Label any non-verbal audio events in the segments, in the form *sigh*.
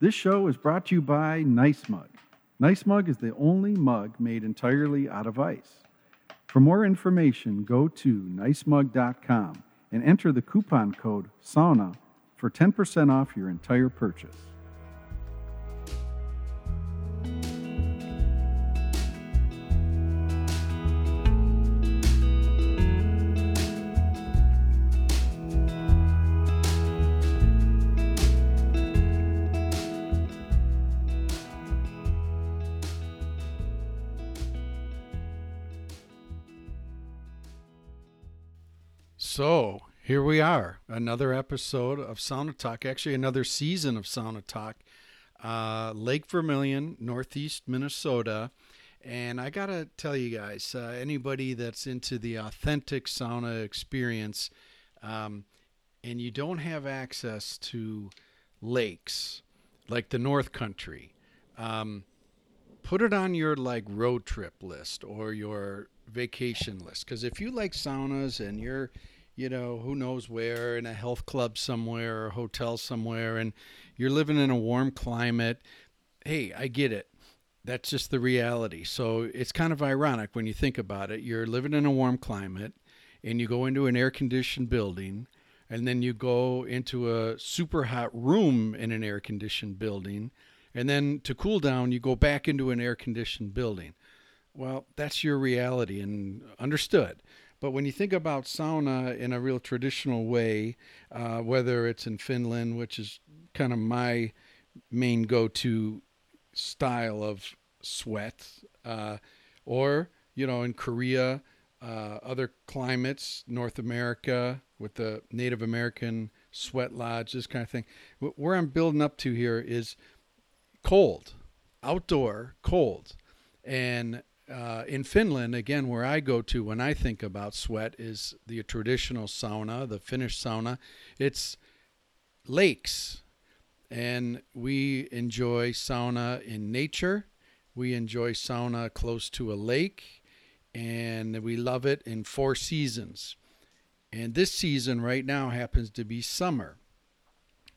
This show is brought to you by Nice Mug. Nice Mug is the only mug made entirely out of ice. For more information, go to nicemug.com and enter the coupon code SAUNA for 10% off your entire purchase. Another episode of Sauna Talk, actually, another season of Sauna Talk, uh, Lake Vermilion, Northeast Minnesota. And I got to tell you guys, uh, anybody that's into the authentic sauna experience um, and you don't have access to lakes like the North Country, um, put it on your like road trip list or your vacation list. Because if you like saunas and you're you know, who knows where, in a health club somewhere or a hotel somewhere, and you're living in a warm climate. Hey, I get it. That's just the reality. So it's kind of ironic when you think about it. You're living in a warm climate, and you go into an air conditioned building, and then you go into a super hot room in an air conditioned building, and then to cool down, you go back into an air conditioned building. Well, that's your reality and understood. But when you think about sauna in a real traditional way, uh, whether it's in Finland, which is kind of my main go to style of sweat, uh, or, you know, in Korea, uh, other climates, North America, with the Native American sweat lodge, this kind of thing. Where I'm building up to here is cold, outdoor, cold. And uh, in Finland, again, where I go to when I think about sweat is the traditional sauna, the Finnish sauna. It's lakes, and we enjoy sauna in nature. We enjoy sauna close to a lake, and we love it in four seasons. And this season right now happens to be summer.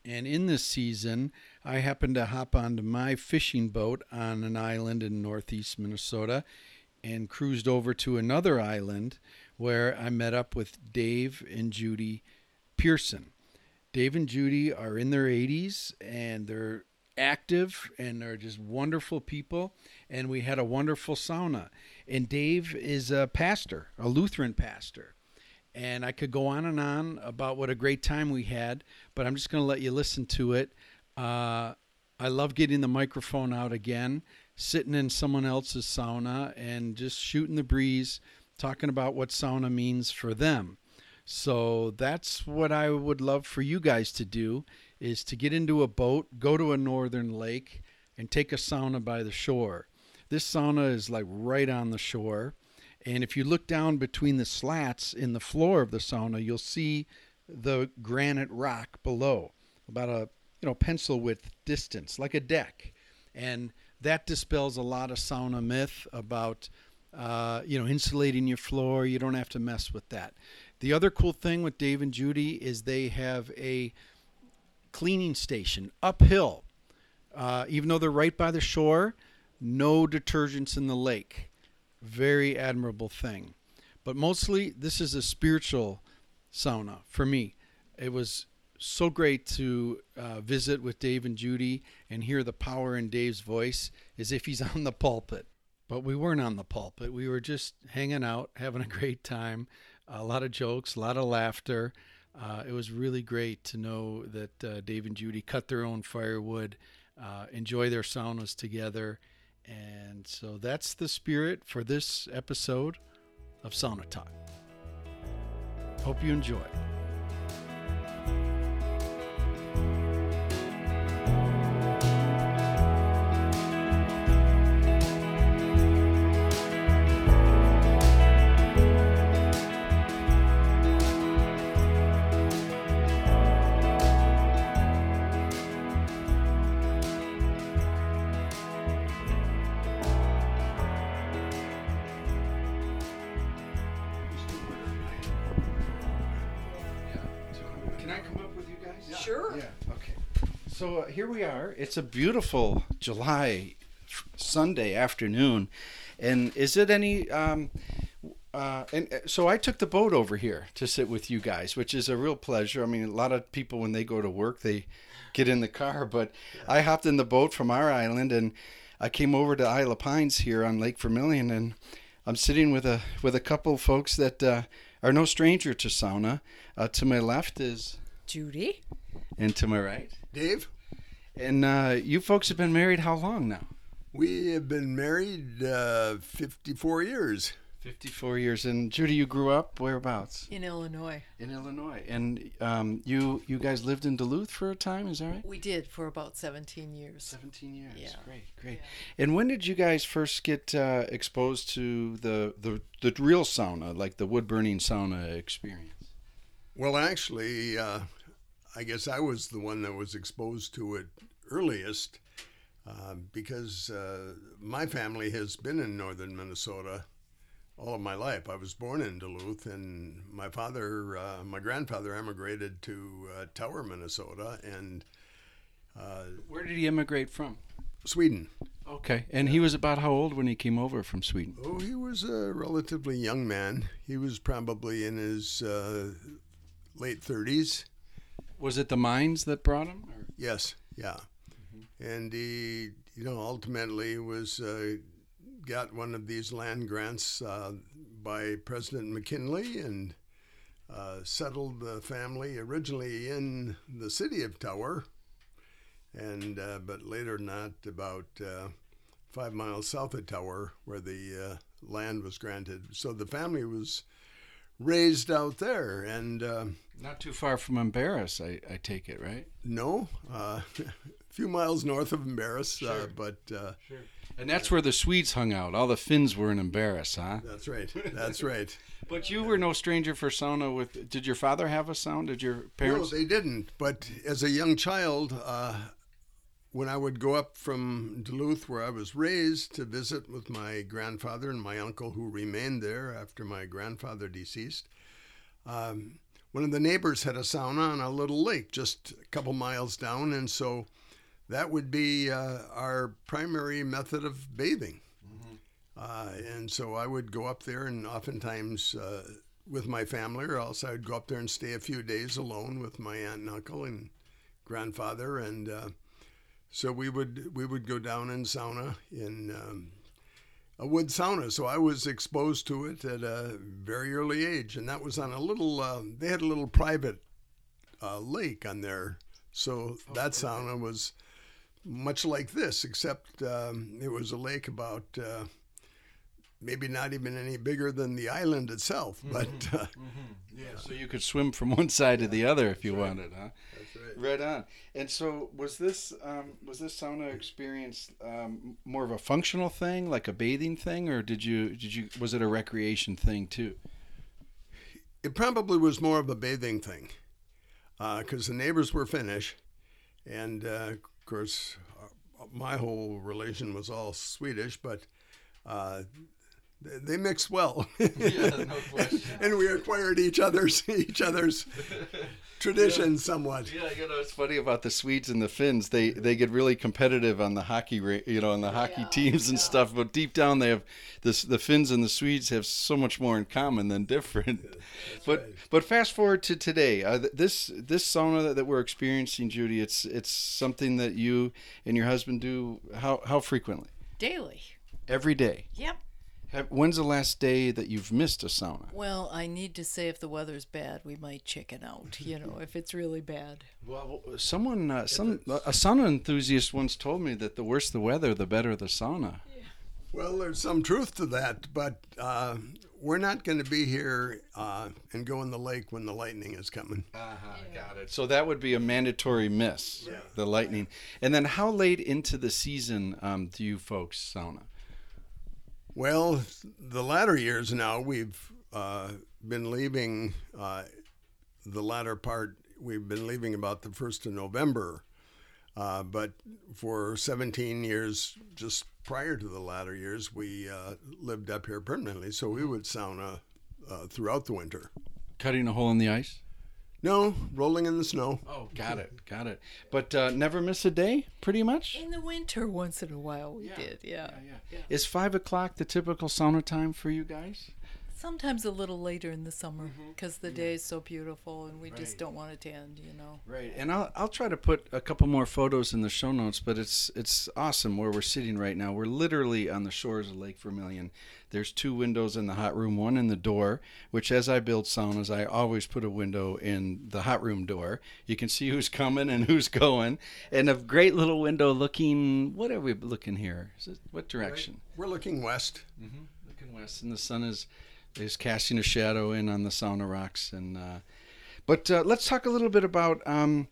And in this season, I happened to hop onto my fishing boat on an island in northeast Minnesota and cruised over to another island where I met up with Dave and Judy Pearson. Dave and Judy are in their 80s and they're active and they're just wonderful people. And we had a wonderful sauna. And Dave is a pastor, a Lutheran pastor. And I could go on and on about what a great time we had, but I'm just going to let you listen to it. Uh, I love getting the microphone out again, sitting in someone else's sauna, and just shooting the breeze, talking about what sauna means for them. So that's what I would love for you guys to do is to get into a boat, go to a northern lake, and take a sauna by the shore. This sauna is like right on the shore. And if you look down between the slats in the floor of the sauna, you'll see the granite rock below, about a you know pencil width distance, like a deck, and that dispels a lot of sauna myth about uh, you know insulating your floor. You don't have to mess with that. The other cool thing with Dave and Judy is they have a cleaning station uphill. Uh, even though they're right by the shore, no detergents in the lake. Very admirable thing. But mostly, this is a spiritual sauna for me. It was so great to uh, visit with Dave and Judy and hear the power in Dave's voice as if he's *laughs* on the pulpit. But we weren't on the pulpit. We were just hanging out, having a great time, a lot of jokes, a lot of laughter. Uh, it was really great to know that uh, Dave and Judy cut their own firewood, uh, enjoy their saunas together. And so that's the spirit for this episode of Sauna Talk. Hope you enjoy. So uh, here we are. It's a beautiful July Sunday afternoon, and is it any? Um, uh, and uh, so I took the boat over here to sit with you guys, which is a real pleasure. I mean, a lot of people when they go to work, they get in the car, but I hopped in the boat from our island and I came over to Isle of Pines here on Lake Vermilion, and I'm sitting with a with a couple of folks that uh, are no stranger to sauna. Uh, to my left is Judy. and to my right, Dave, and uh, you folks have been married how long now? we have been married uh, 54 years. 54 years. And Judy, you grew up whereabouts? In Illinois. In Illinois. And um, you you guys lived in Duluth for a time, is that right? We did for about 17 years. 17 years. Yeah. Great, great. And when did you guys first get uh, exposed to the, the the real sauna, like the wood burning sauna experience? Well, actually, uh, I guess I was the one that was exposed to it earliest uh, because uh, my family has been in northern Minnesota all of my life. I was born in Duluth, and my father, uh, my grandfather, emigrated to uh, Tower, Minnesota, and uh, Where did he immigrate from? Sweden. Okay. And he was about how old when he came over from Sweden? Oh, he was a relatively young man. He was probably in his uh, late 30s. Was it the mines that brought him? Or? Yes, yeah. And he, you know, ultimately was uh, got one of these land grants uh, by President McKinley and uh, settled the family originally in the city of Tower, and uh, but later not about uh, five miles south of Tower, where the uh, land was granted. So the family was raised out there, and. Uh, Not too far from Embarrass, I, I take it, right? no, uh, *laughs* a few miles north of Embarrass, uh, but uh, And that's where the Swedes hung out. All the Finns were in Embarrass, huh? that's right. *laughs* That's right. But you were no stranger for sauna. With did your father have a sauna? Did your parents? No, they didn't. But as a young child, uh, when I would go up from Duluth, where I was raised, to visit with my grandfather and my uncle, who remained there after my grandfather deceased, um, one of the neighbors had a sauna on a little lake just a couple miles down, and so that would be uh, our primary method of bathing. Uh, and so I would go up there, and oftentimes uh, with my family, or else I'd go up there and stay a few days alone with my aunt and uncle and grandfather, and uh, so we would we would go down in sauna in um, a wood sauna. So I was exposed to it at a very early age, and that was on a little. Uh, they had a little private uh, lake on there, so that sauna was much like this, except um, it was a lake about. Uh, Maybe not even any bigger than the island itself, but uh, yeah. So you could swim from one side to the other if you wanted, huh? that's right. Right on. And so was this um, was this sauna experience um, more of a functional thing, like a bathing thing, or did you did you was it a recreation thing too? It probably was more of a bathing thing, because the neighbors were Finnish, and uh, of course, uh, my whole relation was all Swedish, but uh, they, mix well. *laughs* Yeah, no question. and we acquired each other's each other's *laughs* traditions somewhat. Yeah, you know it's funny about the Swedes and the Finns. They they get really competitive on the hockey, you know, on the hockey teams and stuff. But deep down, they have this. The Finns and the Swedes have so much more in common than different. *laughs* but right. but fast forward to today. Uh, this this sauna that, that we're experiencing, Judy. It's it's something that you and your husband do. How how frequently? Daily. Every day. Yep. Have, when's the last day that you've missed a sauna? Well, I need to say if the weather's bad, we might chicken out, you know, if it's really bad. Well, someone, uh, some a sauna enthusiast once told me that the worse the weather, the better the sauna. Yeah. Well, there's some truth to that, but uh, we're not going to be here uh, and go in the lake when the lightning is coming. Uh-huh, got it. So that would be a mandatory miss, Yeah. the lightning. And then, how late into the season um, do you folks sauna? Well, the latter years now, we've uh, been leaving uh, the latter part, we've been leaving about the 1st of November. Uh, but for 17 years, just prior to the latter years, we uh, lived up here permanently. So we would sauna uh, throughout the winter. Cutting a hole in the ice. No, rolling in the snow. Oh, got it, got it. But uh, never miss a day, pretty much. In the winter, once in a while, we Yeah. did. Yeah. yeah. Is five o'clock the typical sauna time for you guys? Sometimes a little later in the summer mm-hmm. because the mm-hmm. day is so beautiful and we Right. just don't want it to end. You know. Right, and I'll I'll try to put a couple more photos in the show notes, but it's it's awesome where we're sitting right now. We're literally on the shores of Lake Vermilion. There's two windows in the hot room, one in the door, which as I build saunas, I always put a window in the hot room door. You can see who's coming and who's going, and a great little window looking. What are we looking here? Is it, what direction? We're looking west. Mm-hmm, looking west, and the sun is is casting a shadow in on the sauna rocks. And uh, but uh, let's talk a little bit about um,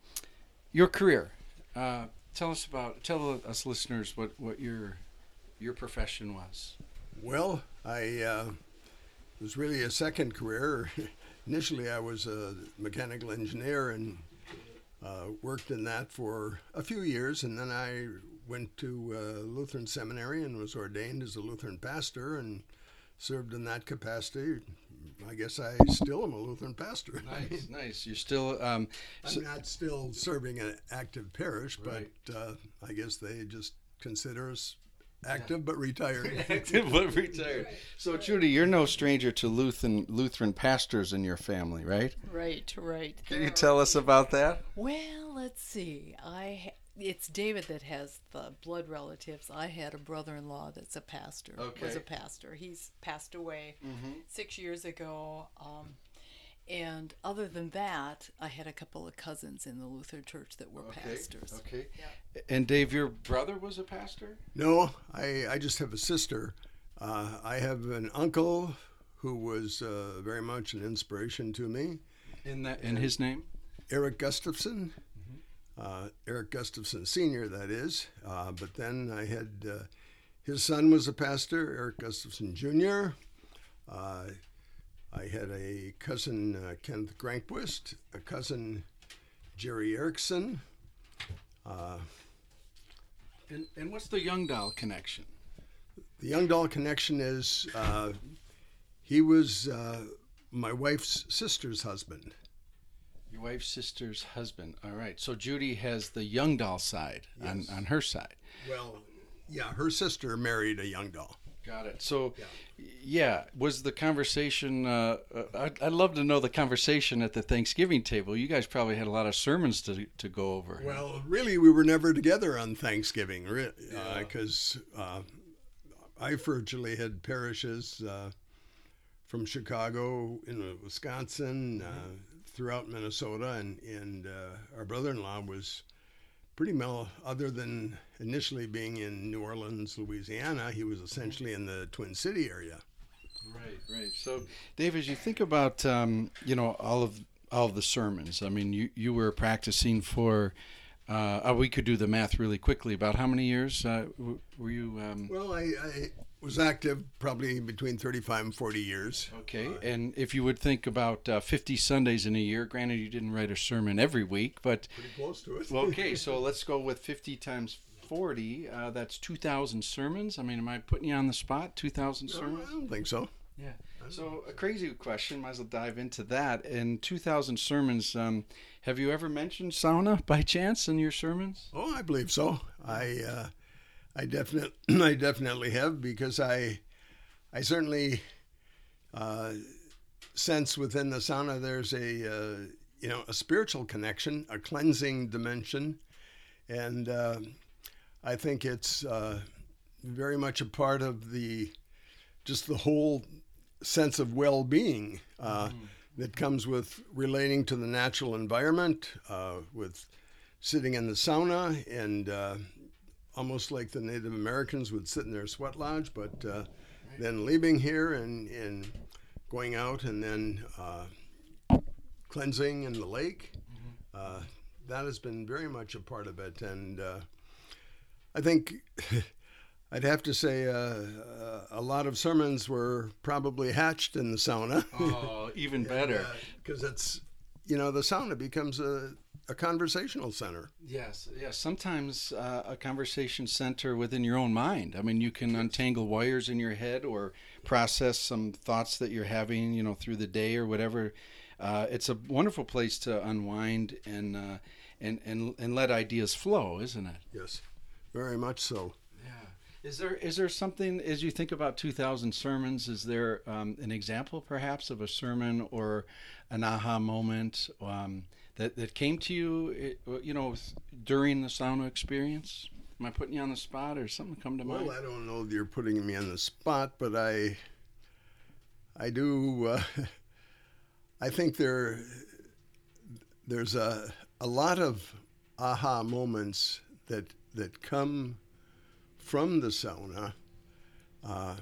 your career. Uh, tell us about tell us listeners what what your your profession was. Well, I uh, was really a second career. *laughs* Initially, I was a mechanical engineer and uh, worked in that for a few years, and then I went to uh, Lutheran Seminary and was ordained as a Lutheran pastor and served in that capacity. I guess I still am a Lutheran pastor. *laughs* Nice, nice. You're still um, I'm not still serving an active parish, Right. but uh, I guess they just consider us active but retired. *laughs* active but retired. So Judy, you're no stranger to Lutheran Lutheran pastors in your family, right? Right. Right. Can you tell us about that? Well, let's see. I ha- it's David that has the blood relatives. I had a brother-in-law that's a pastor. Okay. Was a pastor. He's passed away six years ago. Um, and other than that, I had a couple of cousins in the Lutheran Church that were pastors. Okay. Yeah. And Dave, your brother was a pastor. No, I, I just have a sister. Uh, I have an uncle who was uh, very much an inspiration to me, In that, in his name. Eric Gustafson. Uh, Eric Gustafson Sr., that is. Uh, but then I had uh, his son was a pastor, Eric Gustafson Jr. Uh, I had a cousin, uh, Kenneth Grankquist, a cousin, Jerry Erickson. Uh, And, and what's the Youngdahl connection? The Youngdahl connection is uh, he was uh, my wife's sister's husband. Your wife's sister's husband. All right. So Judy has the Youngdahl side on, Yes. on her side. Well, yeah, her sister married a Youngdahl. Got it. So, yeah, was the conversation? Uh, uh, I'd, I'd love to know the conversation at the Thanksgiving table. You guys probably had a lot of sermons to to go over. Well, really, we were never together on Thanksgiving because uh, I virtually had parishes uh, from Chicago in Wisconsin, uh, throughout Minnesota, and and uh, our brother-in-law was pretty well, other than initially being in New Orleans, Louisiana, he was essentially in the Twin City area. Right, right. So, Dave, as you think about, um, you know, all of all of the sermons. I mean, you you were practicing for. Uh, uh, we could do the math really quickly. About how many years uh, were you? Um, Well, I, I was active probably between 35 and 40 years. okay, and if you would think about uh, 50 Sundays in a year, granted you didn't write a sermon every week, but Pretty close to it. okay, *laughs* so let's go with 50 times 40. Uh, that's 2,000 sermons. I mean, am I putting you on the spot? 2,000 I sermons? I don't think so. Yeah. So a crazy question. Might as well dive into that. In 2,000 sermons, um, have you ever mentioned sauna by chance in your sermons? Oh, I believe so. I uh, I definitely *clears throat* I definitely have because I I certainly uh, sense within the sauna there's a uh, you know a spiritual connection, a cleansing dimension, and uh, I think it's uh, very much a part of the just the whole sense of well-being uh, that comes with relating to the natural environment, uh, with sitting in the sauna, and uh, almost like the Native Americans would sit in their sweat lodge, but uh, then leaving here and, and going out and then uh, cleansing in the lake. Uh, that has been very much a part of it, and uh, I think *laughs* I'd have to say uh, uh, a lot of sermons were probably hatched in the sauna. Oh, even *laughs* better. because it's you know the sauna becomes a, a conversational center. Yes, yes. Sometimes uh, a conversation center within your own mind. I mean, you can untangle wires in your head or process some thoughts that you're having, you know, through the day or whatever. uh, it's a wonderful place to unwind and uh, and and and let ideas flow, isn't it? Yes, very much so. Yeah. Is there is there something as you think about 2,000 sermons? Is there um, an example, perhaps, of a sermon or an aha moment um, that that came to you, you know, during the sauna experience? Am I putting you on the spot, or something come to mind? Well, I don't know that you're putting me on the spot, but I, I do. Uh, *laughs* I think there, there's a a lot of aha moments that that come from the sauna, uh,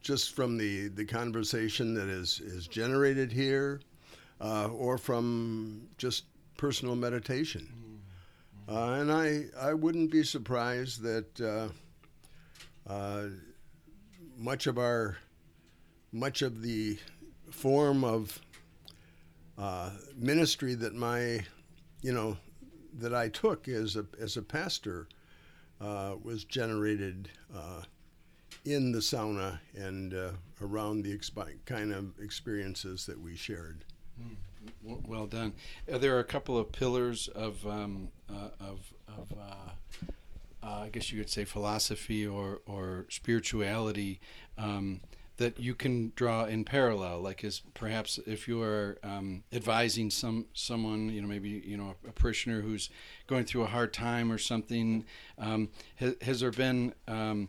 just from the the conversation that is is generated here, uh, or from just personal meditation. Uh, and I, I wouldn't be surprised that uh, uh, much of our much of the form of uh, ministry that my you know that I took as a as a pastor uh, was generated uh, in the sauna and around the expi- kind of experiences that we shared. Mm. Well done. There are a couple of pillars of um, uh, of, of uh, uh, I guess you could say philosophy or or spirituality um, that you can draw in parallel. Like as perhaps if you are um, advising some someone, you know, maybe you know a, parishioner who's going through a hard time or something. Um, has, has, there been um,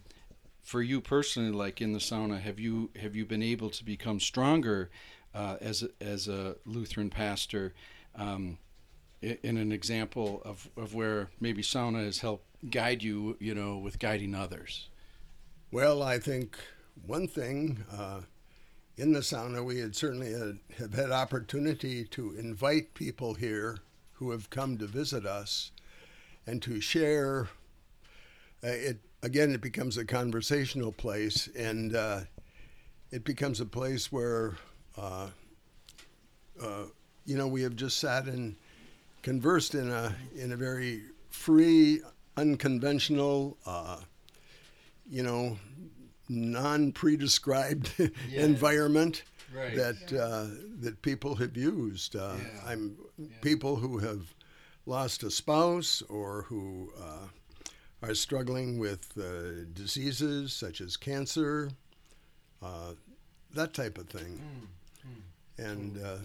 for you personally, like in the sauna, have you have you been able to become stronger? Uh, as a, as a Lutheran pastor um, in an example of, of where maybe sauna has helped guide you, you know, with guiding others? Well, I think one thing uh, in the sauna, we had certainly had, have had opportunity to invite people here who have come to visit us and to share. Uh, it again, it becomes a conversational place, and uh, it becomes a place where uh, uh, you know, we have just sat and conversed in a in a very free, unconventional, uh, you know, non-predescribed *laughs* yeah. environment right. that yeah. uh, that people have used. Uh, yeah. I'm people who have lost a spouse or who uh, are struggling with uh, diseases such as cancer, that type of thing. Mm and uh,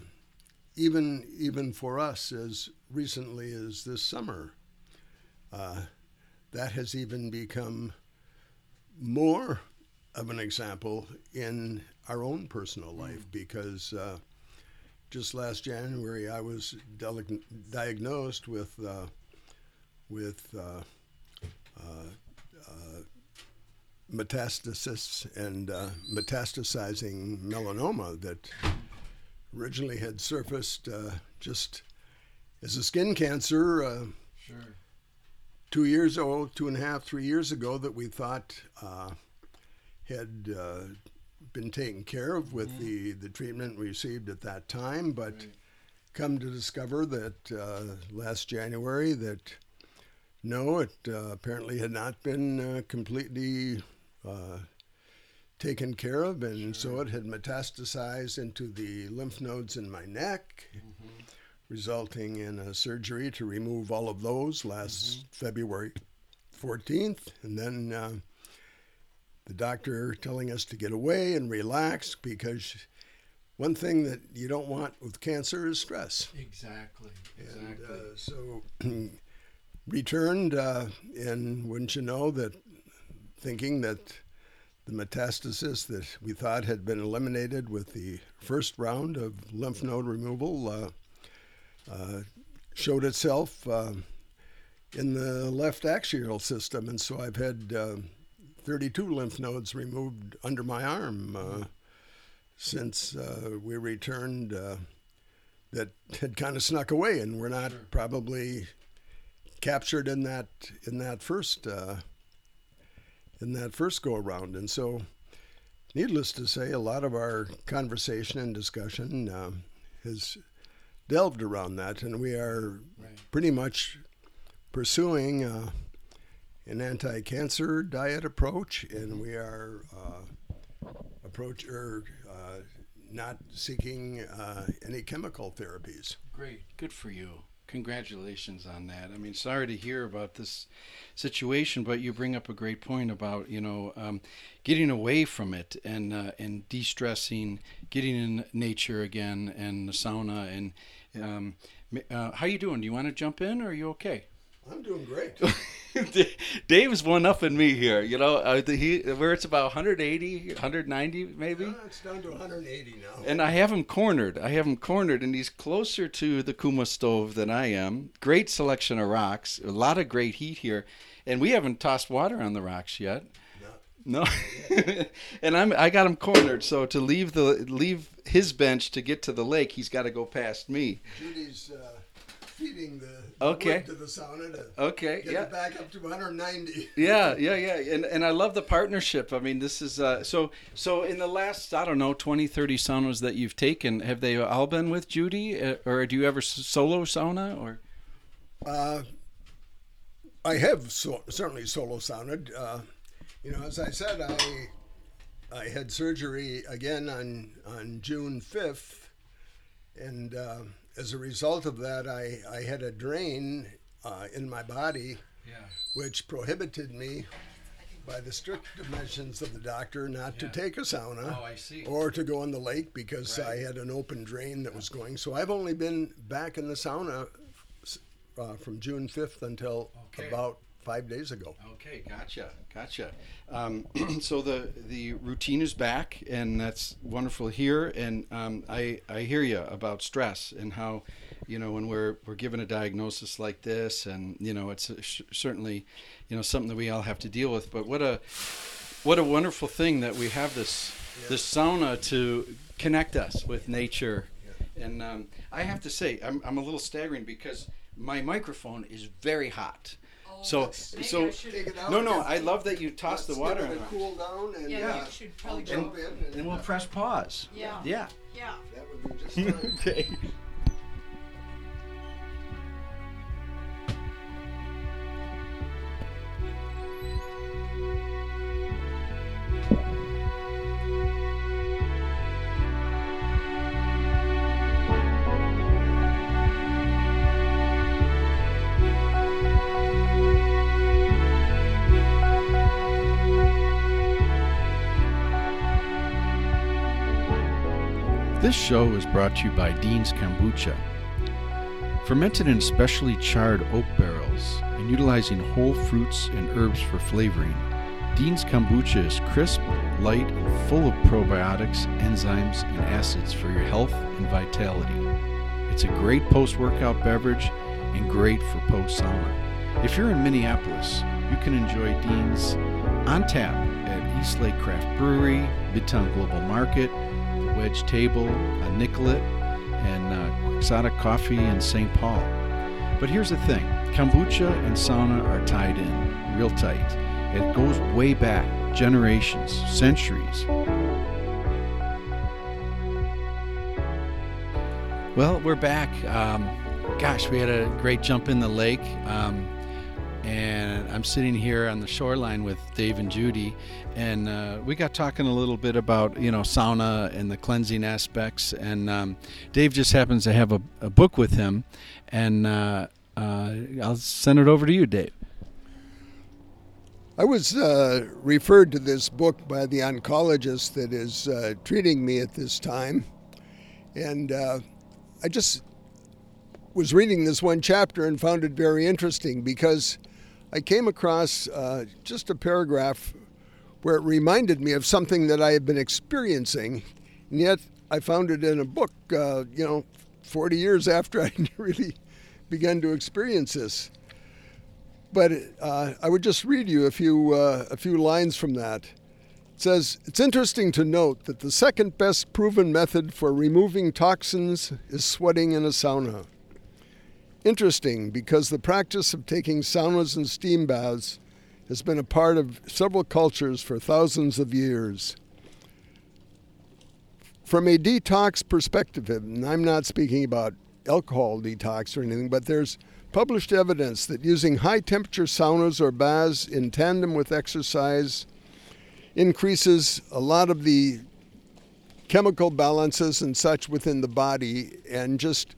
even even for us, as recently as this summer, uh, that has even become more of an example in our own personal mm. life because uh, just last January I was diagnosed with uh, with uh, uh, metastasis and metastasizing melanoma that originally had surfaced uh, just as a skin cancer. Uh, sure. Two years old, two and a half, three years ago, that we thought uh, had uh, been taken care of with mm-hmm. the, the treatment we received at that time, but right. come to discover that uh, last January that no, it uh, apparently had not been completely taken care of, and sure. so it had metastasized into the lymph nodes in my neck, mm-hmm. resulting in a surgery to remove all of those last mm-hmm. February 14th. And then uh, the doctor telling us to get away and relax because one thing that you don't want with cancer is stress. Exactly. Exactly. And, uh, so *clears throat* returned, uh, and wouldn't you know that thinking that the metastasis that we thought had been eliminated with the first round of lymph node removal uh, uh, showed itself uh, in the left axial system. And so I've had uh, 32 lymph nodes removed under my arm uh, since uh, we returned that had kind of snuck away and were not probably captured in that in that first in that first go around. And so, needless to say, a lot of our conversation and discussion uh, has delved around that, and we are right. pretty much pursuing uh, an anti-cancer diet approach, and we are uh, approach or uh, not seeking uh, any chemical therapies. Great. Good for you. Congratulations on that. I mean, sorry to hear about this situation, but you bring up a great point about you know um, getting away from it and uh, and de-stressing, getting in nature again, and the sauna. And um, uh, how you doing? Do you want to jump in, or are you okay? I'm doing great. *laughs* Dave's one up in me here. You know, uh, the, he where it's about 180, 190 maybe. Uh, it's down to 180 now. And I have him cornered. I have him cornered, and he's closer to the Kuuma stove than I am. Great selection of rocks. A lot of great heat here, and we haven't tossed water on the rocks yet. No. *laughs* and I'm I got him cornered. So to leave the leave his bench to get to the lake, he's got to go past me. Judy's uh, feeding the Okay. to the sauna to Okay. get Yeah. it back up to 190. yeah, yeah, yeah. And and I love the partnership. I mean, this is uh, so so in the last I don't know 20, 30 saunas that you've taken, have they all been with Judy, uh, or do you ever solo sauna or? Uh, I have so, certainly solo sounded. Uh, you know, as I said, I I had surgery again on on June fifth, and uh, as a result of that, I I had a drain uh, in my body, Yeah. which prohibited me. By the strict dimensions of the doctor, not to take a sauna Oh, or to go in the lake because Right. I had an open drain that was going. So I've only been back in the sauna uh, from June 5th until Okay. about five days ago. Okay, gotcha, gotcha. Um, *clears throat* so the the routine is back, and that's wonderful here. And um, I I hear you about stress and how, you know, when we're we're given a diagnosis like this, and you know, it's sh- certainly, you know, something that we all have to deal with. But what a what a wonderful thing that we have this this sauna to connect us with nature. And um, I have to say, I'm I'm a little staggering because my microphone is very hot. So Maybe so I should- Take it out. no, no, I love that you toss the water let in. cool down and Yeah, Yeah. you uh, should probably I'll jump in and, And we'll uh, press pause. Yeah. Yeah. Yeah. that would be just fine. *laughs* okay. This show is brought to you by Dean's Kombucha. Fermented in specially charred oak barrels and utilizing whole fruits and herbs for flavoring, Dean's Kombucha is crisp, light, and full of probiotics, enzymes, and acids for your health and vitality. It's a great post workout beverage and great for post sauna. If you're in Minneapolis, you can enjoy Dean's on tap at East Lake Craft Brewery, Midtown Global Market, Table, a Nicollet, and uh, Quixotic Coffee in St. Paul. But here's the thing kombucha and sauna are tied in real tight. It goes way back, generations, centuries. Well, we're back. Um, gosh, we had a great jump in the lake. Um, and I'm sitting here on the shoreline with Dave and Judy, and uh, we got talking a little bit about you know sauna and the cleansing aspects. And um, Dave just happens to have a, a book with him, and uh, uh, I'll send it over to you, Dave. I was uh, referred to this book by the oncologist that is uh, treating me at this time. And uh, I just was reading this one chapter and found it very interesting because I came across uh, just a paragraph where it reminded me of something that I had been experiencing. And yet I found it in a book, uh, you know, 40 years after *laughs* I really began to experience this. But uh, I would just read you a few uh, a few lines from that. It says it's interesting to note that the second best proven method for removing toxins is sweating in a sauna. Interesting because the practice of taking saunas and steam baths has been a part of several cultures for thousands of years. From a detox perspective, and I'm not speaking about alcohol detox or anything, but there's published evidence that using high temperature saunas or baths in tandem with exercise increases a lot of the chemical balances and such within the body and just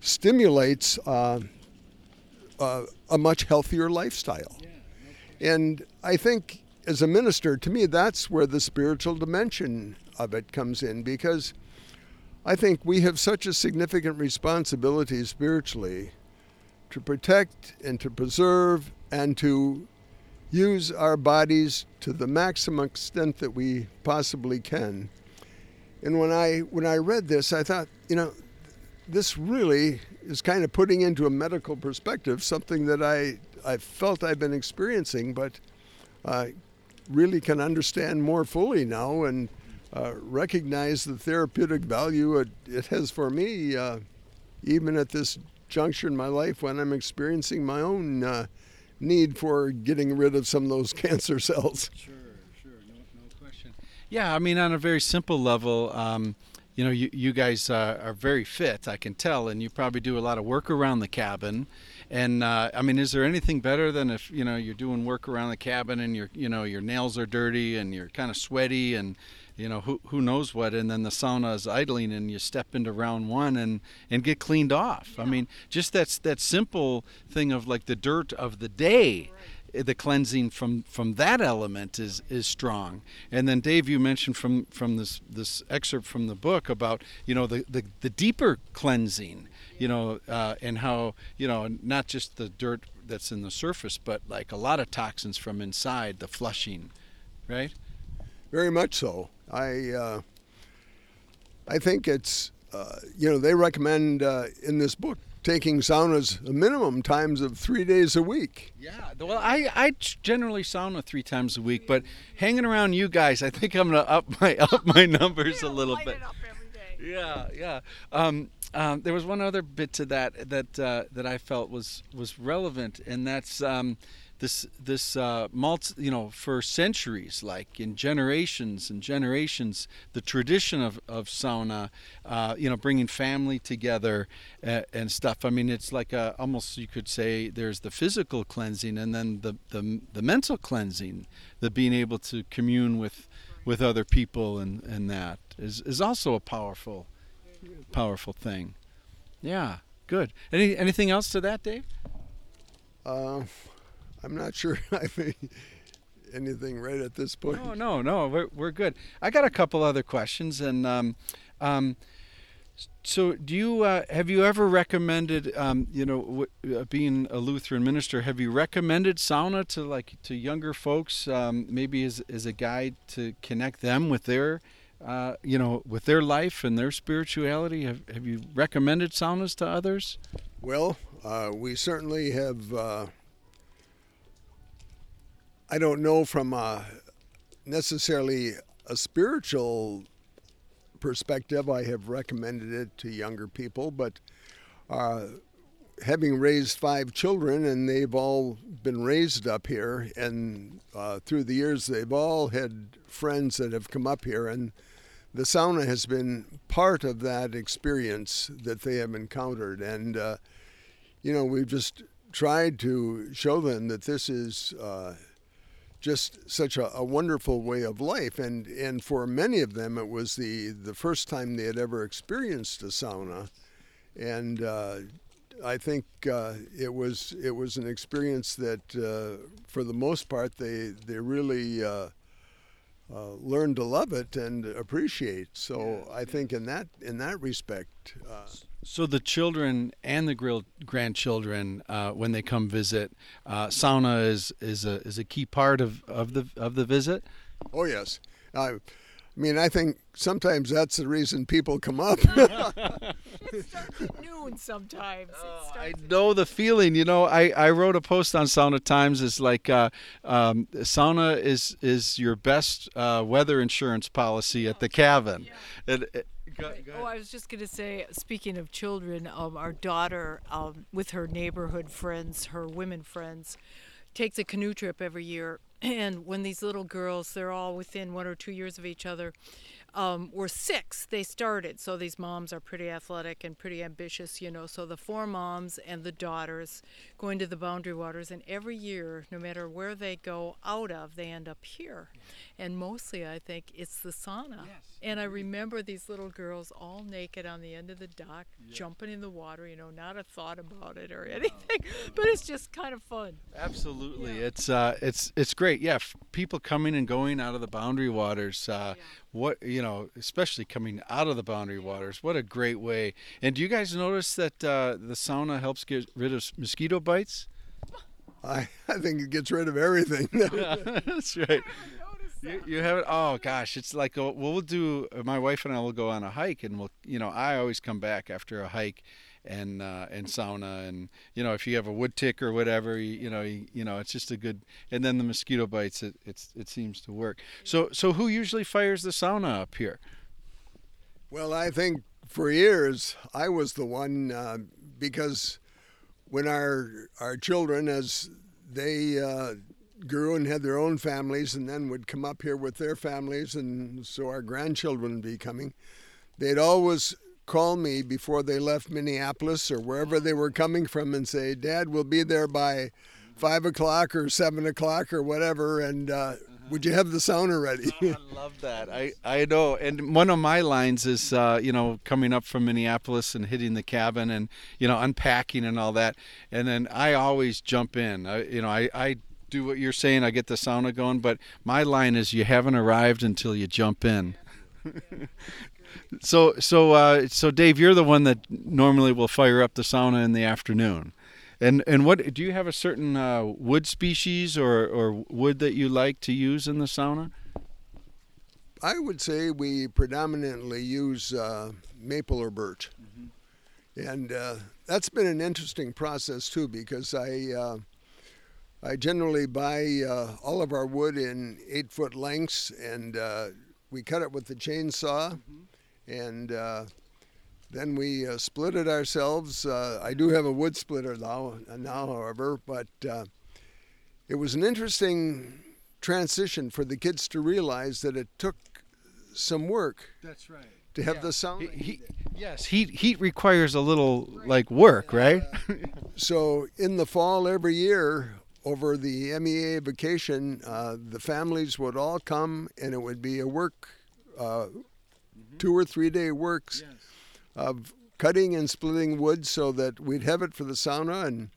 stimulates uh, uh, a much healthier lifestyle. And I think as a minister, to me, that's where the spiritual dimension of it comes in because I think we have such a significant responsibility spiritually to protect and to preserve and to use our bodies to the maximum extent that we possibly can. And when I when I read this, I thought, you know, this really is kind of putting into a medical perspective something that I I felt I've been experiencing, but I really can understand more fully now and uh, recognize the therapeutic value it, it has for me, uh, even at this juncture in my life when I'm experiencing my own uh, need for getting rid of some of those *laughs* cancer cells. Sure, sure, no, no question. Yeah, I mean, on a very simple level, um, you know, you, you guys uh, are very fit, I can tell, and you probably do a lot of work around the cabin. And uh, I mean, is there anything better than if you know you're doing work around the cabin and your you know your nails are dirty and you're kind of sweaty and you know who who knows what and then the sauna is idling and you step into round one and and get cleaned off yeah. i mean just that's that simple thing of like the dirt of the day right. The cleansing from from that element is is strong. And then dave you mentioned from from this this excerpt from the book about you know the the, the deeper cleansing you know uh, and how you know not just the dirt that's in the surface but like a lot of toxins from inside the flushing right? Very much so. I uh, I think it's uh, you know they recommend uh, in this book taking saunas a minimum times of three days a week. Yeah, well, I, I generally sauna three times a week, but hanging around you guys, I think I'm gonna up my *laughs* up my numbers a little bit. Yeah, yeah. Um, um, there was one other bit to that that uh, that I felt was was relevant, and that's um, this this uh, multi, you know for centuries like in generations and generations the tradition of, of sauna uh, you know bringing family together and, and, stuff. I mean it's like a, almost you could say there's the physical cleansing and then the, the the mental cleansing the being able to commune with with other people and and that is is also a powerful powerful thing. Yeah good. Any anything else to that dave? Uh I'm not sure *laughs* I mean anything right at this point. No, no, no. We're, we're good. I got a couple other questions, and um, um, so do you uh, have you ever recommended um, you know w- uh, being a Lutheran minister? Have you recommended sauna to like to younger folks, um, maybe as as a guide to connect them with their uh, you know, with their life and their spirituality? Have, have you recommended saunas to others? Well, uh, we certainly have uh, I don't know from a, necessarily a spiritual perspective, I have recommended it to younger people, but uh, having raised five children and they've all been raised up here, and uh, through the years, they've all had friends that have come up here, and the sauna has been part of that experience that they have encountered. And, uh, you know, we've just tried to show them that this is uh, just such a, a, wonderful way of life. And, and for many of them, it was the, the first time they had ever experienced a sauna. And uh, I think uh, it was it was an experience that, uh, for the most part, they they really uh, uh, learned to love it and appreciate. So yeah. I think in that in that respect, uh, so the children and the grandchildren, uh, when they come visit, uh, sauna is is a is a key part of, of the of the visit. Oh yes, I mean I think sometimes that's the reason people come up. *laughs* it *laughs* starts at noon sometimes. Oh, I know the feeling. You know, I, I wrote a post on Sauna Times. It's like uh, um, sauna is is your best uh, weather insurance policy at the cabin. Yeah. It, it, Go, go oh, I was just going to say, speaking of children, um, our daughter, um, with her neighborhood friends, her women friends, takes a canoe trip every year. *clears throat* And when these little girls, they're all within one or two years of each other, um, were six. They started. So these moms are pretty athletic and pretty ambitious, you know. So the four moms and the daughters going to the Boundary Waters, and every year, no matter where they go out of, they end up here. And mostly, I think it's the sauna. And I remember these little girls all naked on the end of the dock, jumping in the water. You know, not a thought about it or anything, *laughs* but it's just kind of fun. Absolutely, it's uh, it's it's great. Yeah, f- people coming and going out of the Boundary Waters. Uh, What you know, especially coming out of the Boundary Waters. What a great way! And do you guys notice that uh, the sauna helps get rid of mosquito bites? *laughs* I, I think it gets rid of everything. *laughs* *laughs* That's right. You, you have it. Oh gosh, it's like uh, we'll do. My wife and I will go on a hike, and we'll. You know, I always come back after a hike, and uh, and sauna, and you know, if you have a wood tick or whatever, you, you know, you, you know, it's just a good. And then the mosquito bites, it it's it seems to work. So so who usually fires the sauna up here? Well, I think for years I was the one uh, because when our our children, as they uh, grew and had their own families, and then would come up here with their families, and so our grandchildren would be coming, they'd always call me before they left Minneapolis or wherever they were coming from and say, "Dad, we'll be there by." Five o'clock or seven o'clock or whatever, and uh, would you have the sauna ready? *laughs* I love that. I, I know. And one of my lines is, uh, you know, coming up from Minneapolis and hitting the cabin and, you know, unpacking and all that. And then I always jump in. I, you know, I, I do what you're saying. I get the sauna going. But my line is, you haven't arrived until you jump in. *laughs* so, so, uh, so Dave, you're the one that normally will fire up the sauna in the afternoon. And and what do you have a certain uh, wood species or, or wood that you like to use in the sauna? I would say we predominantly use uh, maple or birch, and uh, that's been an interesting process too because I uh, I generally buy uh, all of our wood in eight foot lengths, and uh, we cut it with the chainsaw, and uh, then we uh, split it ourselves. Uh, I do have a wood splitter now, now however, but uh, it was an interesting transition for the kids to realize that it took some work That's right. to have the sound. He, he, yes, heat heat requires a little like work, right? *laughs* So in the fall every year, over the MEA vacation, uh, the families would all come, and it would be a work, uh, two or three day works of cutting and splitting wood, so that we'd have it for the sauna. And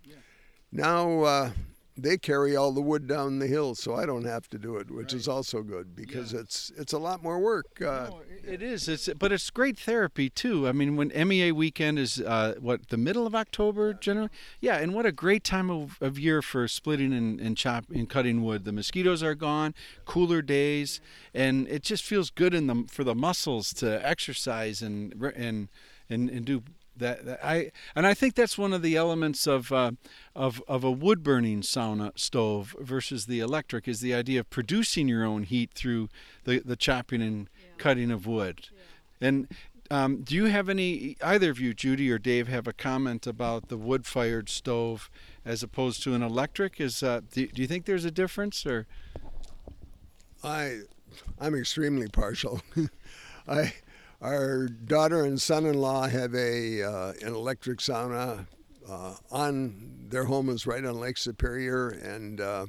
now uh, they carry all the wood down the hill, so I don't have to do it, which is also good because it's it's a lot more work. Uh, No, it is. It's but it's great therapy too. I mean, when MEA weekend is uh, what the middle of October generally. Yeah, and what a great time of, of year for splitting and, and chop and cutting wood. The mosquitoes are gone, cooler days, and it just feels good in the for the muscles to exercise and and and, and do. That, that I and I think that's one of the elements of uh, of of a wood burning sauna stove versus the electric is the idea of producing your own heat through the the chopping and cutting of wood. And um, do you have any, either of you, Judy or Dave, have a comment about the wood fired stove as opposed to an electric? Is uh, do, do you think there's a difference or? I, I'm extremely partial. *laughs* I, our daughter and son-in-law have a uh, an electric sauna uh, on their home is right on Lake Superior, and uh,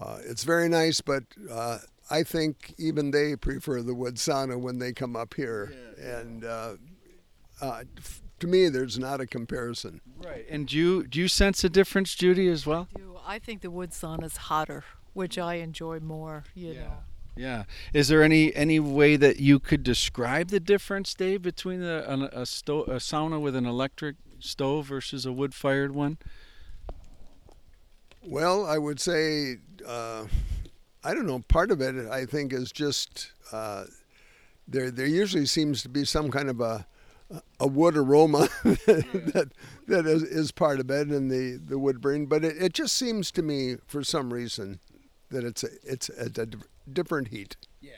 uh, it's very nice. But uh, I think even they prefer the wood sauna when they come up here, and uh, uh, f- to me, there's not a comparison. Right. And do you do you sense a difference, Judy, as well? Do I think the wood sauna is hotter, which I enjoy more. You know. Yeah. Is there any any way that you could describe the difference, Dave, between a an, a, sto- a sauna with an electric stove versus a wood fired one? Well, I would say, uh, I don't know. Part of it, I think, is just uh, there. There usually seems to be some kind of a a wood aroma *laughs* that that is, is part of it, and the the wood burn. But it, it just seems to me, for some reason, that it's a, it's a, a different heat. Yeah.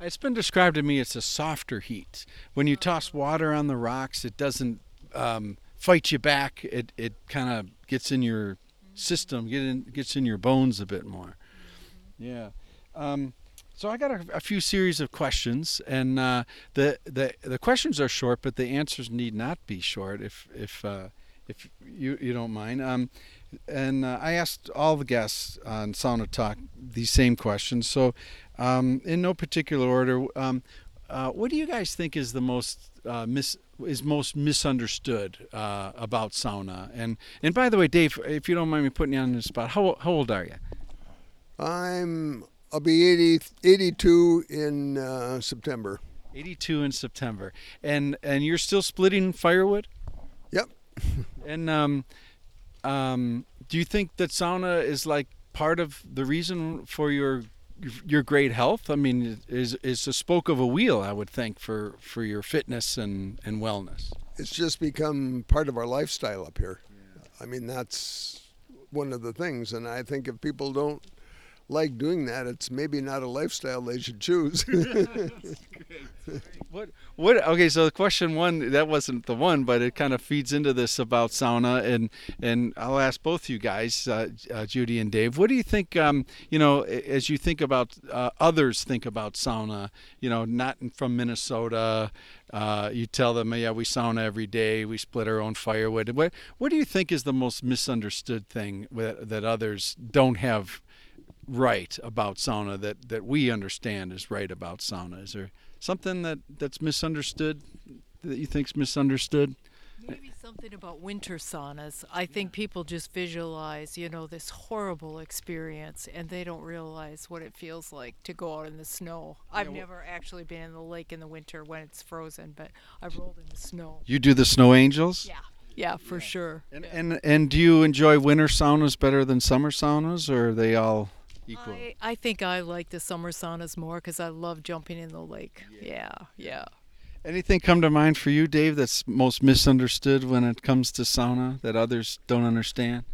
It's been described to me it's a softer heat. When you toss water on the rocks, it doesn't um, fight you back. It it kind of gets in your system, get in, gets in your bones a bit more. Yeah. Um, So I got a, a few series of questions, and uh, the the the questions are short, but the answers need not be short if if uh, if you you don't mind. Um, and uh, I asked all the guests on Sauna Talk these same questions. So, um, in no particular order, um, uh, what do you guys think is the most uh, mis- is most misunderstood uh, about sauna? And and by the way, Dave, if you don't mind me putting you on the spot, how how old are you? I'm I'll be 80, 82 in uh, September. 82 in September, and and you're still splitting firewood. Yep. *laughs* and um, um, do you think that sauna is like part of the reason for your your great health? I mean, is is a spoke of a wheel, I would think, for for your fitness and and wellness. It's just become part of our lifestyle up here. Yeah. I mean, that's one of the things, and I think if people don't like doing that, it's maybe not a lifestyle they should choose. *laughs* what what okay, so question one that wasn't the one, but it kind of feeds into this about sauna and and I'll ask both you guys, uh, uh, Judy and Dave, what do you think um, you know, as you think about uh, others think about sauna, you know, not from Minnesota, uh, you tell them, yeah, we sauna every day. We split our own firewood. What What do you think is the most misunderstood thing that, that others don't have right about sauna that that we understand is right about sauna? Is there something that that's misunderstood that you think's misunderstood? Maybe something about winter saunas. I think people just visualize, you know, this horrible experience and they don't realize what it feels like to go out in the snow. I've yeah, never actually been in the lake in the winter when it's frozen, but I've rolled in the snow. You do the snow angels? Yeah. Yeah, for yeah. sure. And, and and do you enjoy winter saunas better than summer saunas or are they all equal? I, I think I like the summer saunas more because I love jumping in the lake. Yeah. yeah, yeah. Anything come to mind for you, Dave, that's most misunderstood when it comes to sauna that others don't understand?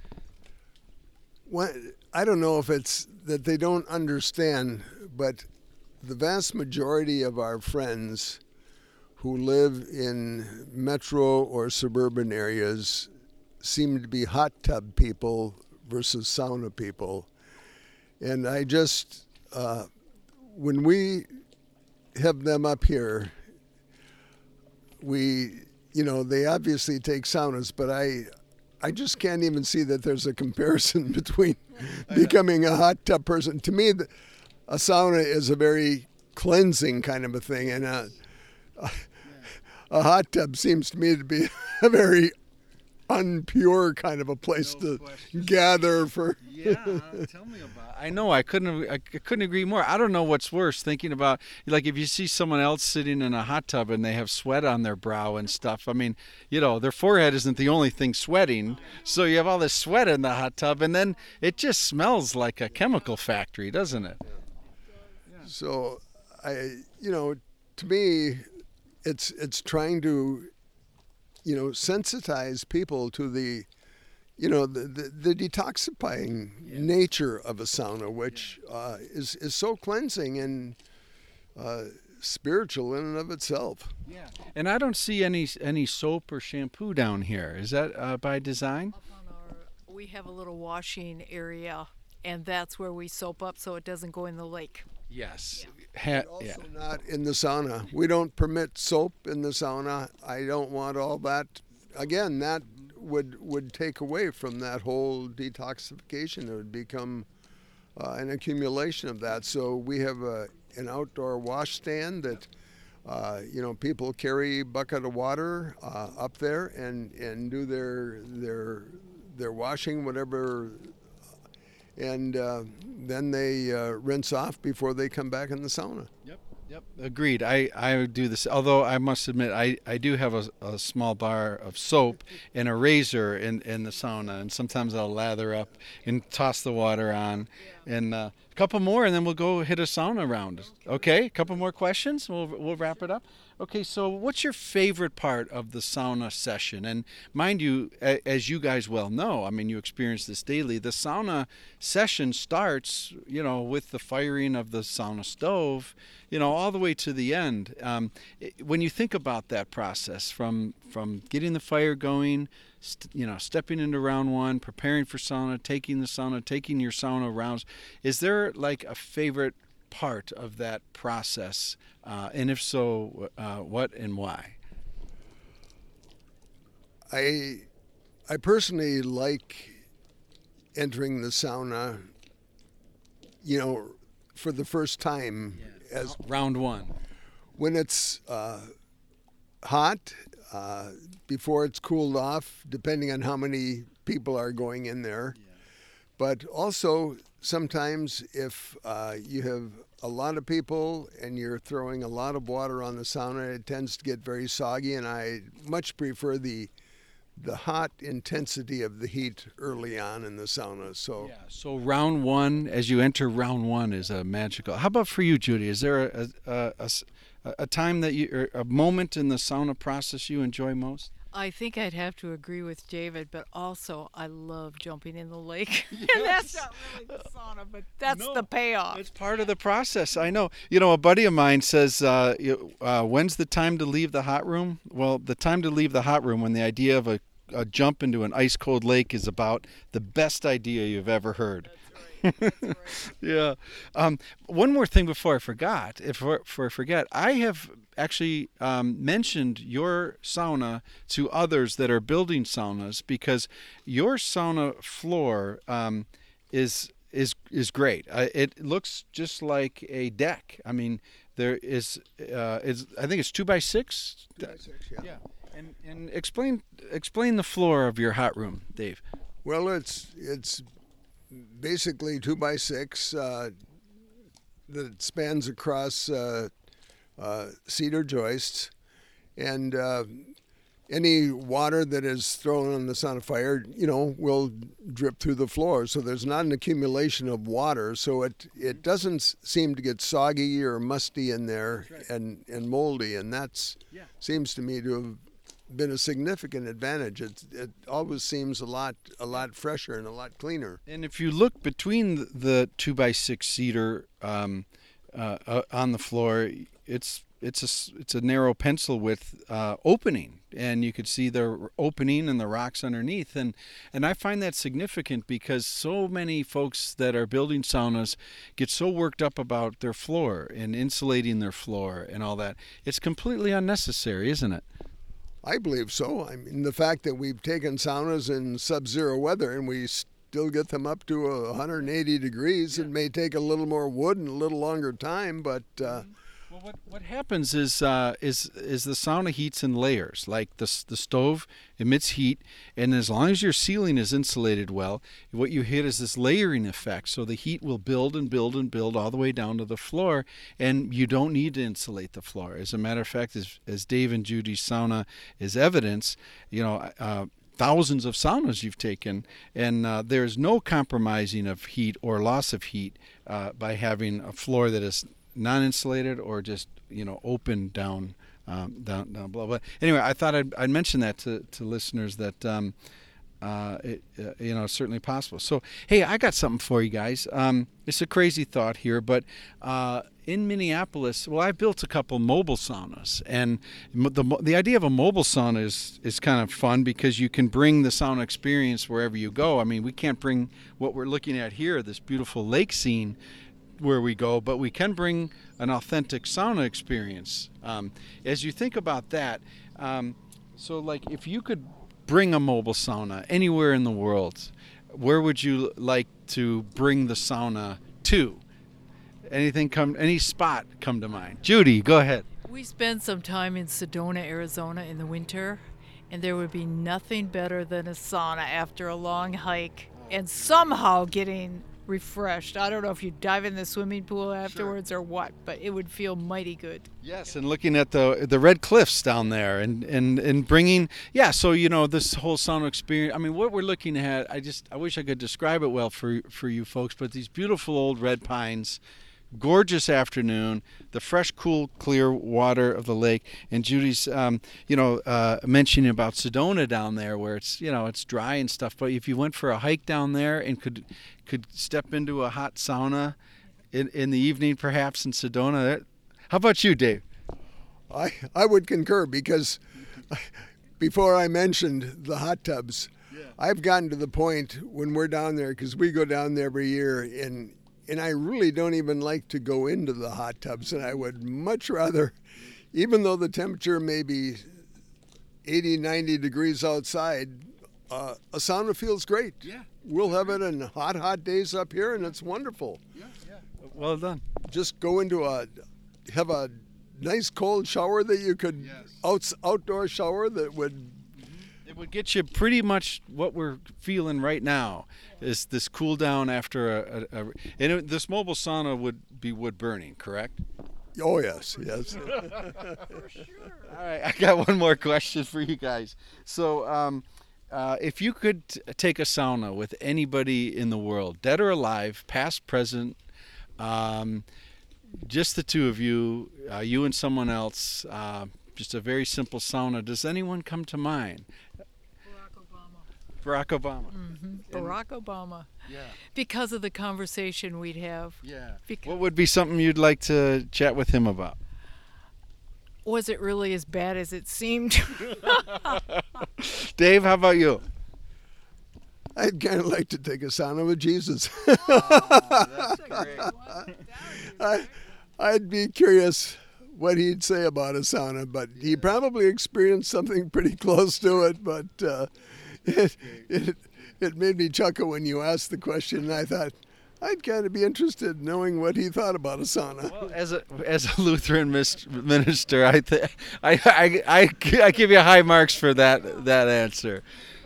Well, I don't know if it's that they don't understand, but the vast majority of our friends who live in metro or suburban areas seem to be hot tub people versus sauna people. And I just, uh, when we have them up here, we, you know, they obviously take saunas, but I, I just can't even see that there's a comparison *laughs* between *laughs* becoming a hot tub person. To me, a sauna is a very cleansing kind of a thing, and a, *laughs* a hot tub seems to me to be a very unpure kind of a place no to question. gather for. *laughs* yeah, tell me about. I know I couldn't I couldn't agree more. I don't know what's worse thinking about like if you see someone else sitting in a hot tub and they have sweat on their brow and stuff. I mean, you know, their forehead isn't the only thing sweating. So you have all this sweat in the hot tub and then it just smells like a chemical factory, doesn't it? So I you know, to me it's it's trying to you know sensitize people to the you know the the, the detoxifying yeah. nature of a sauna, which yeah. uh, is is so cleansing and uh, spiritual in and of itself. Yeah, and I don't see any any soap or shampoo down here. Is that uh, by design? Our, we have a little washing area, and that's where we soap up so it doesn't go in the lake. Yes. Ha- also yeah. not in the sauna. We don't permit soap in the sauna. I don't want all that. Again, that would would take away from that whole detoxification. It would become uh, an accumulation of that. So we have a, an outdoor wash stand that. Uh, you know, people carry bucket of water uh, up there and, and do their their their washing, whatever and uh, then they uh, rinse off before they come back in the sauna. Yep. Yep, agreed. I, I do this, although I must admit I, I do have a, a small bar of soap and a razor in, in the sauna, and sometimes I'll lather up and toss the water on, and uh, a couple more, and then we'll go hit a sauna round. Okay, a couple more questions. We'll we'll wrap it up. Okay, so what's your favorite part of the sauna session? And mind you, as you guys well know, I mean, you experience this daily. The sauna session starts, you know, with the firing of the sauna stove, you know, all the way to the end. Um, when you think about that process, from from getting the fire going, st- you know, stepping into round one, preparing for sauna, taking the sauna, taking your sauna rounds, is there like a favorite part of that process? Uh, and if so, uh, what and why? I I personally like entering the sauna, you know, for the first time as Round one. when it's uh, hot, uh, before it's cooled off, depending on how many people are going in there. But also, sometimes if uh, you have a lot of people and you're throwing a lot of water on the sauna, it tends to get very soggy, and I much prefer the the hot intensity of the heat early on in the sauna. So Yeah. So round one, as you enter round one, is a magical. How about for you, Judy? Is there a a time that you, a moment in the sauna process you enjoy most? I think I'd have to agree with David, but also I love jumping in the lake. *laughs* and that's not really the sauna, but that's No, the payoff. It's part of the process. I know. You know, a buddy of mine says, uh, you- uh, "When's the time to leave the hot room?" Well, the time to leave the hot room when the idea of a, a jump into an ice cold lake is about the best idea you've ever heard. *laughs* yeah. Um, one more thing before I forgot. If before I forget, I have actually um, mentioned your sauna to others that are building saunas because your sauna floor um, is is is great. Uh, it looks just like a deck. I mean, there is uh, is I think it's two by six. Yeah, yeah. And and explain explain the floor of your hot room, Dave. Well, it's it's basically two by six uh, that spans across uh, uh, cedar joists, and uh, any water that is thrown on the sauna fire, you know, will drip through the floor. So there's not an accumulation of water, so it it doesn't seem to get soggy or musty in there and and moldy, and that's Yeah. seems to me to have been a significant advantage. It it always seems a lot a lot fresher and a lot cleaner. And if you look between the- two by six cedar um, uh, uh, on the floor, it's it's a it's a narrow pencil width uh, opening, and you could see the opening and the rocks underneath. And and I find that significant because so many folks that are building saunas get so worked up about their floor and insulating their floor and all that. It's completely unnecessary, isn't it? I believe so. I mean, the fact that we've taken saunas in sub-zero weather and we still get them up to uh, 180 degrees, it may take a little more wood and a little longer time, but uh, Well, what, what happens is uh, is is the sauna heats in layers. Like the the stove emits heat, and as long as your ceiling is insulated well, what you hit is this layering effect. So the heat will build and build and build all the way down to the floor, and you don't need to insulate the floor. As a matter of fact, as as Dave and Judy's sauna is evidence, you know. Uh, thousands of saunas you've taken, and uh, there's no compromising of heat or loss of heat uh, by having a floor that is non-insulated or just you know open down um, down down below. But anyway, I thought I'd, I'd mention that to, to listeners that um, uh, it, uh, you know it's certainly possible. So hey, I got something for you guys. Um, it's a crazy thought here, but uh, in Minneapolis, well, I built a couple mobile saunas, and the the idea of a mobile sauna is is kind of fun because you can bring the sauna experience wherever you go. I mean, we can't bring what we're looking at here, this beautiful lake scene where we go, but we can bring an authentic sauna experience. Um, as you think about that, um, so like if you could bring a mobile sauna anywhere in the world, where would you like to bring the sauna to? Anything come, any spot come to mind? Judy, go ahead. We spend some time in Sedona, Arizona in the winter, and there would be nothing better than a sauna after a long hike and somehow getting refreshed. I don't know if you dive in the swimming pool afterwards or what, but it would feel mighty good. Yes, and looking at the the red cliffs down there, and and and bringing yeah. So you know this whole sauna experience. I mean, what we're looking at. I just I wish I could describe it well for for you folks. But these beautiful old red pines, gorgeous afternoon, the fresh, cool, clear water of the lake, and Judy's um, you know uh, mentioning about Sedona down there, where it's you know it's dry and stuff. But if you went for a hike down there and could could step into a hot sauna in in the evening, perhaps in Sedona. That, how about you, Dave? I, I would concur because before I mentioned the hot tubs, I've gotten to the point when we're down there because we go down there every year in and I really don't even like to go into the hot tubs, and I would much rather, even though the temperature may be 80, 90 degrees outside, uh, a sauna feels great. Yeah. We'll have it in hot, hot days up here, and it's wonderful. Yeah, yeah. Well done. Just go into a, have a nice cold shower that you could, outs, outdoor shower that would It would get you pretty much what we're feeling right now is this cool down after a, a, a and it, this mobile sauna would be wood burning, correct? Oh yes, yes. *laughs* For sure. All right, I got one more question for you guys. So, um, uh, if you could t- take a sauna with anybody in the world, dead or alive, past, present, um, just the two of you, uh, you and someone else, uh, just a very simple sauna. Does anyone come to mind? Barack Obama. Barack Obama. Yeah. Because of the conversation we'd have. Yeah. Bec- What would be something you'd like to chat with him about? Was it really as bad as it seemed? *laughs* Dave, how about you? I'd kind of like to take a sauna with Jesus. *laughs* *laughs* I, I'd be curious what he'd say about a sauna, but he probably experienced something pretty close to it. But uh, it, it it made me chuckle when you asked the question, and I thought I'd kind of be interested in knowing what he thought about a sauna. Well, as a as a Lutheran minister, I, th- I, I I I give you high marks for that that answer.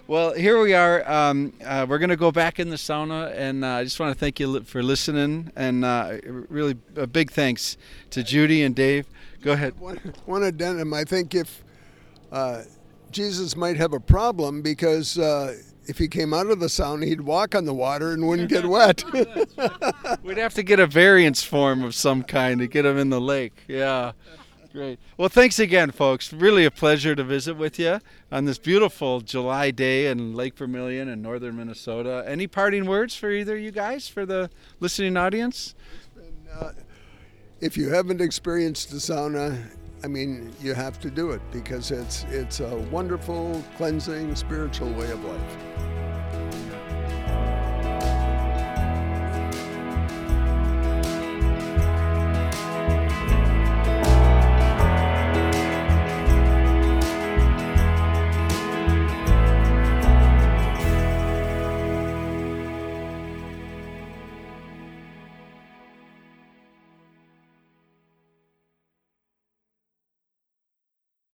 Well, here we are. Um, uh, we're going to go back in the sauna, and uh, I just want to thank you li- for listening, and uh, really a big thanks to Judy and Dave. Go ahead. One, one addendum. I think if uh, Jesus might have a problem because uh, if he came out of the sauna, he'd walk on the water and wouldn't get *laughs* wet. *laughs* We'd have to get a variance form of some kind to get him in the lake. Yeah. Great. Well, thanks again, folks. Really a pleasure to visit with you on this beautiful July day in Lake Vermilion in northern Minnesota. Any parting words for either of you guys, for the listening audience? if you haven't experienced the sauna, I mean, you have to do it because it's it's a wonderful, cleansing, spiritual way of life.